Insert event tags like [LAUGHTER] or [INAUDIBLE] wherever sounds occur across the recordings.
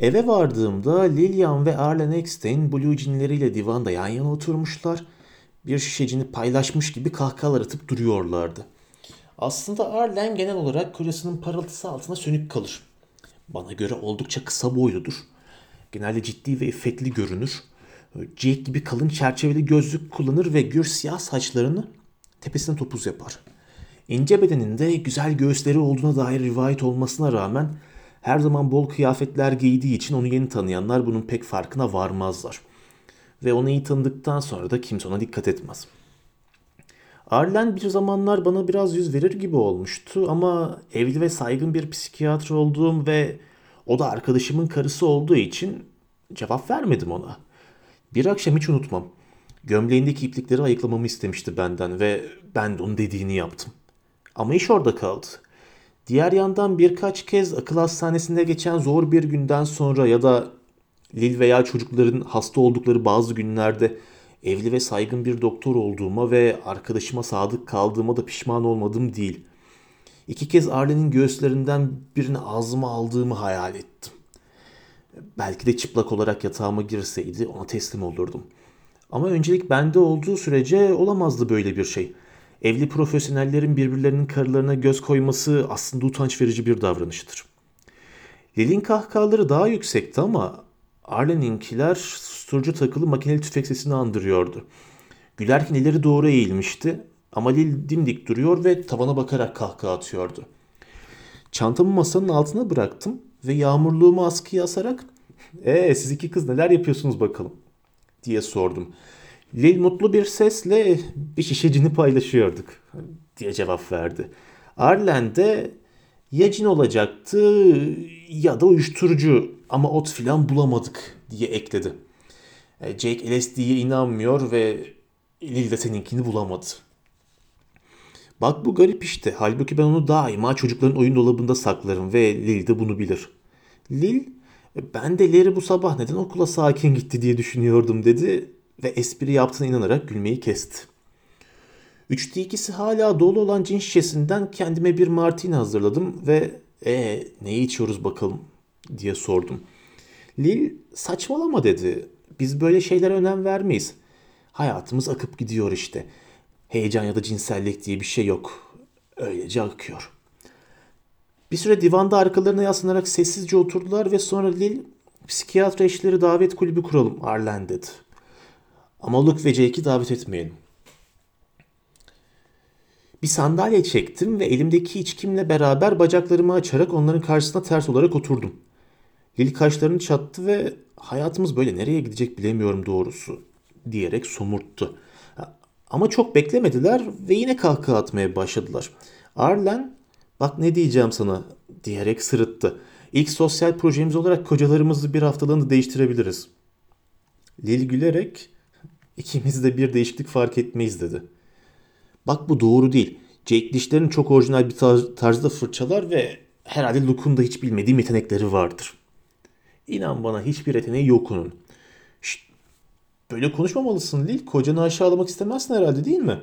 Eve vardığımda Lillian ve Arlen Eckstein Blue Jean'leriyle divanda yan yana oturmuşlar. Bir şişecini paylaşmış gibi kahkahalar atıp duruyorlardı. Aslında Arlen genel olarak kocasının parıltısı altına sönük kalır. Bana göre oldukça kısa boyludur. Genelde ciddi ve iffetli görünür. Jake gibi kalın çerçeveli gözlük kullanır ve gür siyah saçlarını tepesine topuz yapar. İnce bedeninde güzel göğüsleri olduğuna dair rivayet olmasına rağmen her zaman bol kıyafetler giydiği için onu yeni tanıyanlar bunun pek farkına varmazlar. Ve onu iyi tanıdıktan sonra da kimse ona dikkat etmez. Arlen bir zamanlar bana biraz yüz verir gibi olmuştu ama evli ve saygın bir psikiyatr olduğum ve o da arkadaşımın karısı olduğu için cevap vermedim ona. Bir akşam hiç unutmam. Gömleğindeki iplikleri ayıklamamı istemişti benden ve ben de onun dediğini yaptım. Ama iş orada kaldı. Diğer yandan birkaç kez akıl hastanesinde geçen zor bir günden sonra ya da Lil veya çocukların hasta oldukları bazı günlerde evli ve saygın bir doktor olduğuma ve arkadaşıma sadık kaldığıma da pişman olmadım değil. İki kez Arlen'in göğüslerinden birini ağzıma aldığımı hayal ettim. Belki de çıplak olarak yatağıma girseydi ona teslim olurdum. Ama öncelik bende olduğu sürece olamazdı böyle bir şey. Evli profesyonellerin birbirlerinin karılarına göz koyması aslında utanç verici bir davranıştır. Lil'in kahkahaları daha yüksekti ama Arlen'inkiler susturucu takılı makineli tüfek sesini andırıyordu. Gülerken ileri doğru eğilmişti ama Lil dimdik duruyor ve tavana bakarak kahkaha atıyordu. Çantamı masanın altına bıraktım ve yağmurluğumu askıya asarak ''Ee siz iki kız neler yapıyorsunuz bakalım?'' diye sordum. Lil mutlu bir sesle bir şişecini paylaşıyorduk diye cevap verdi. Arlen de ya cin olacaktı ya da uyuşturucu ama ot filan bulamadık diye ekledi. E, Jake LSD'ye inanmıyor ve Lil de seninkini bulamadı. Bak bu garip işte. Halbuki ben onu daima çocukların oyun dolabında saklarım ve Lil de bunu bilir. Lil ben de Larry bu sabah neden okula sakin gitti diye düşünüyordum dedi ve espri yaptığına inanarak gülmeyi kesti. Üçte ikisi hala dolu olan cin şişesinden kendime bir martini hazırladım ve e ne içiyoruz bakalım diye sordum. Lil saçmalama dedi. Biz böyle şeylere önem vermeyiz. Hayatımız akıp gidiyor işte. Heyecan ya da cinsellik diye bir şey yok. Öylece akıyor. Bir süre divanda arkalarına yaslanarak sessizce oturdular ve sonra Lil psikiyatra eşleri davet kulübü kuralım Arlen dedi. Ama Luke ve Jake'i davet etmeyelim. Bir sandalye çektim ve elimdeki içkimle beraber bacaklarımı açarak onların karşısına ters olarak oturdum. Lil kaşlarını çattı ve hayatımız böyle nereye gidecek bilemiyorum doğrusu diyerek somurttu. Ama çok beklemediler ve yine kahkaha atmaya başladılar. Arlen bak ne diyeceğim sana diyerek sırıttı. İlk sosyal projemiz olarak kocalarımızı bir haftalığını değiştirebiliriz. Lil gülerek ikimiz de bir değişiklik fark etmeyiz dedi. Bak bu doğru değil. Jake dişlerini çok orijinal bir tarzda fırçalar ve herhalde Luke'un da hiç bilmediğim yetenekleri vardır. İnan bana hiçbir yeteneği yok onun. Şşt, böyle konuşmamalısın Lil. Kocanı aşağılamak istemezsin herhalde değil mi?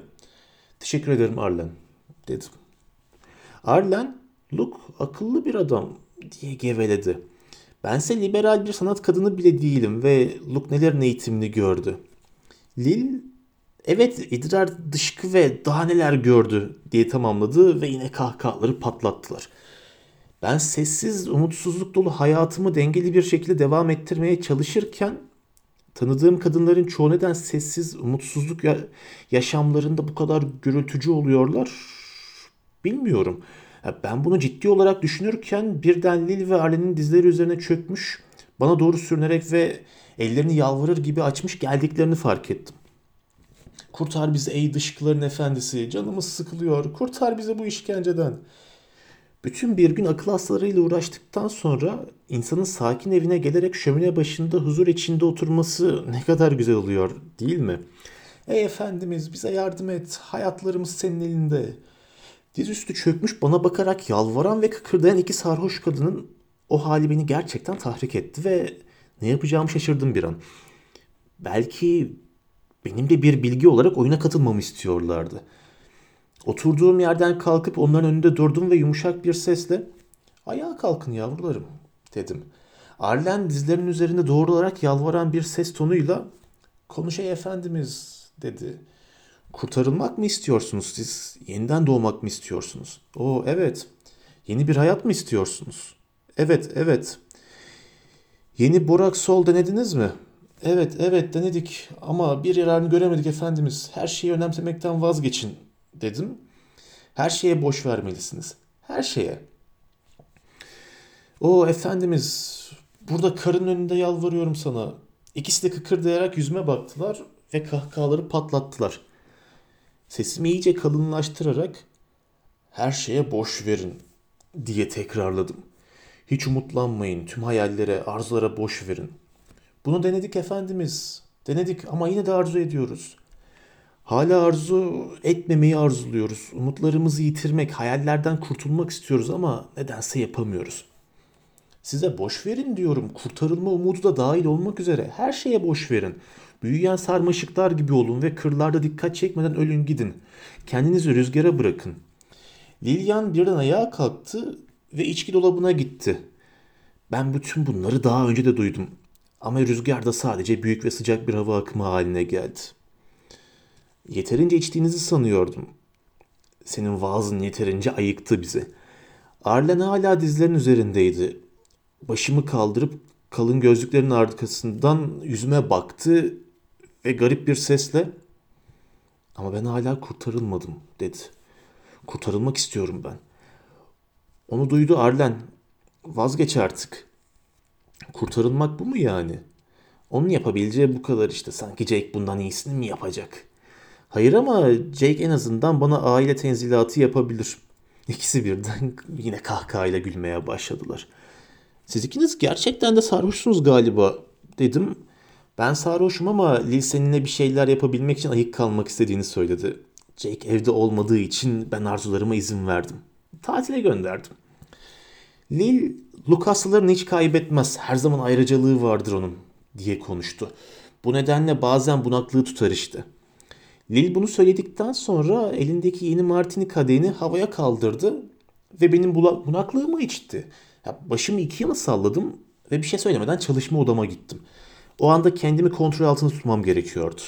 Teşekkür ederim Arlen dedim. Arlen, Luke akıllı bir adam diye geveledi. Bense liberal bir sanat kadını bile değilim ve Luke nelerin eğitimini gördü. Lil evet idrar dışkı ve daha neler gördü diye tamamladı ve yine kahkahaları patlattılar. Ben sessiz, umutsuzluk dolu hayatımı dengeli bir şekilde devam ettirmeye çalışırken tanıdığım kadınların çoğu neden sessiz, umutsuzluk ya- yaşamlarında bu kadar gürültücü oluyorlar bilmiyorum. Ben bunu ciddi olarak düşünürken birden Lil ve Arlen'in dizleri üzerine çökmüş, bana doğru sürünerek ve ellerini yalvarır gibi açmış geldiklerini fark ettim. Kurtar bizi ey dışkıların efendisi, canımız sıkılıyor, kurtar bizi bu işkenceden. Bütün bir gün akıl hastalarıyla uğraştıktan sonra insanın sakin evine gelerek şömine başında huzur içinde oturması ne kadar güzel oluyor değil mi? Ey efendimiz bize yardım et, hayatlarımız senin elinde. Dizüstü çökmüş bana bakarak yalvaran ve kıkırdayan iki sarhoş kadının o hali beni gerçekten tahrik etti ve ne yapacağımı şaşırdım bir an. Belki benim de bir bilgi olarak oyuna katılmamı istiyorlardı. Oturduğum yerden kalkıp onların önünde durdum ve yumuşak bir sesle ''Ayağa kalkın yavrularım'' dedim. Arlen dizlerinin üzerinde doğru olarak yalvaran bir ses tonuyla Konuş ey efendimiz dedi. Kurtarılmak mı istiyorsunuz siz? Yeniden doğmak mı istiyorsunuz? O evet. Yeni bir hayat mı istiyorsunuz? Evet, evet. Yeni Borak Sol denediniz mi? Evet, evet denedik ama bir yararını göremedik efendimiz. Her şeyi önemsemekten vazgeçin dedim. Her şeye boş vermelisiniz. Her şeye. O efendimiz burada karın önünde yalvarıyorum sana. İkisi de kıkırdayarak yüzüme baktılar ve kahkahaları patlattılar. Sesimi iyice kalınlaştırarak her şeye boş verin diye tekrarladım. Hiç umutlanmayın, tüm hayallere, arzulara boş verin. Bunu denedik efendimiz. Denedik ama yine de arzu ediyoruz. Hala arzu etmemeyi arzuluyoruz. Umutlarımızı yitirmek, hayallerden kurtulmak istiyoruz ama nedense yapamıyoruz. Size boş verin diyorum. Kurtarılma umudu da dahil olmak üzere. Her şeye boş verin. Büyüyen sarmaşıklar gibi olun ve kırlarda dikkat çekmeden ölün gidin. Kendinizi rüzgara bırakın. Lilian birden ayağa kalktı ve içki dolabına gitti. Ben bütün bunları daha önce de duydum. Ama rüzgar sadece büyük ve sıcak bir hava akımı haline geldi. Yeterince içtiğinizi sanıyordum. Senin vaazın yeterince ayıktı bizi. Arlen hala dizlerin üzerindeydi. Başımı kaldırıp kalın gözlüklerin arkasından yüzüme baktı ve garip bir sesle ama ben hala kurtarılmadım dedi. Kurtarılmak istiyorum ben. Onu duydu Arlen. Vazgeç artık. Kurtarılmak bu mu yani? Onun yapabileceği bu kadar işte. Sanki Jake bundan iyisini mi yapacak? Hayır ama Jake en azından bana aile tenzilatı yapabilir. İkisi birden [LAUGHS] yine kahkahayla gülmeye başladılar. Siz ikiniz gerçekten de sarhoşsunuz galiba dedim. Ben sarhoşum ama Lil seninle bir şeyler yapabilmek için ayık kalmak istediğini söyledi. Jake evde olmadığı için ben arzularıma izin verdim. Tatile gönderdim. Lil, Lucas'larını hiç kaybetmez. Her zaman ayrıcalığı vardır onun diye konuştu. Bu nedenle bazen bunaklığı tutar işte. Lil bunu söyledikten sonra elindeki yeni martini kadehini havaya kaldırdı ve benim bunaklığımı içti. Ya başımı iki yana salladım ve bir şey söylemeden çalışma odama gittim. O anda kendimi kontrol altında tutmam gerekiyordu.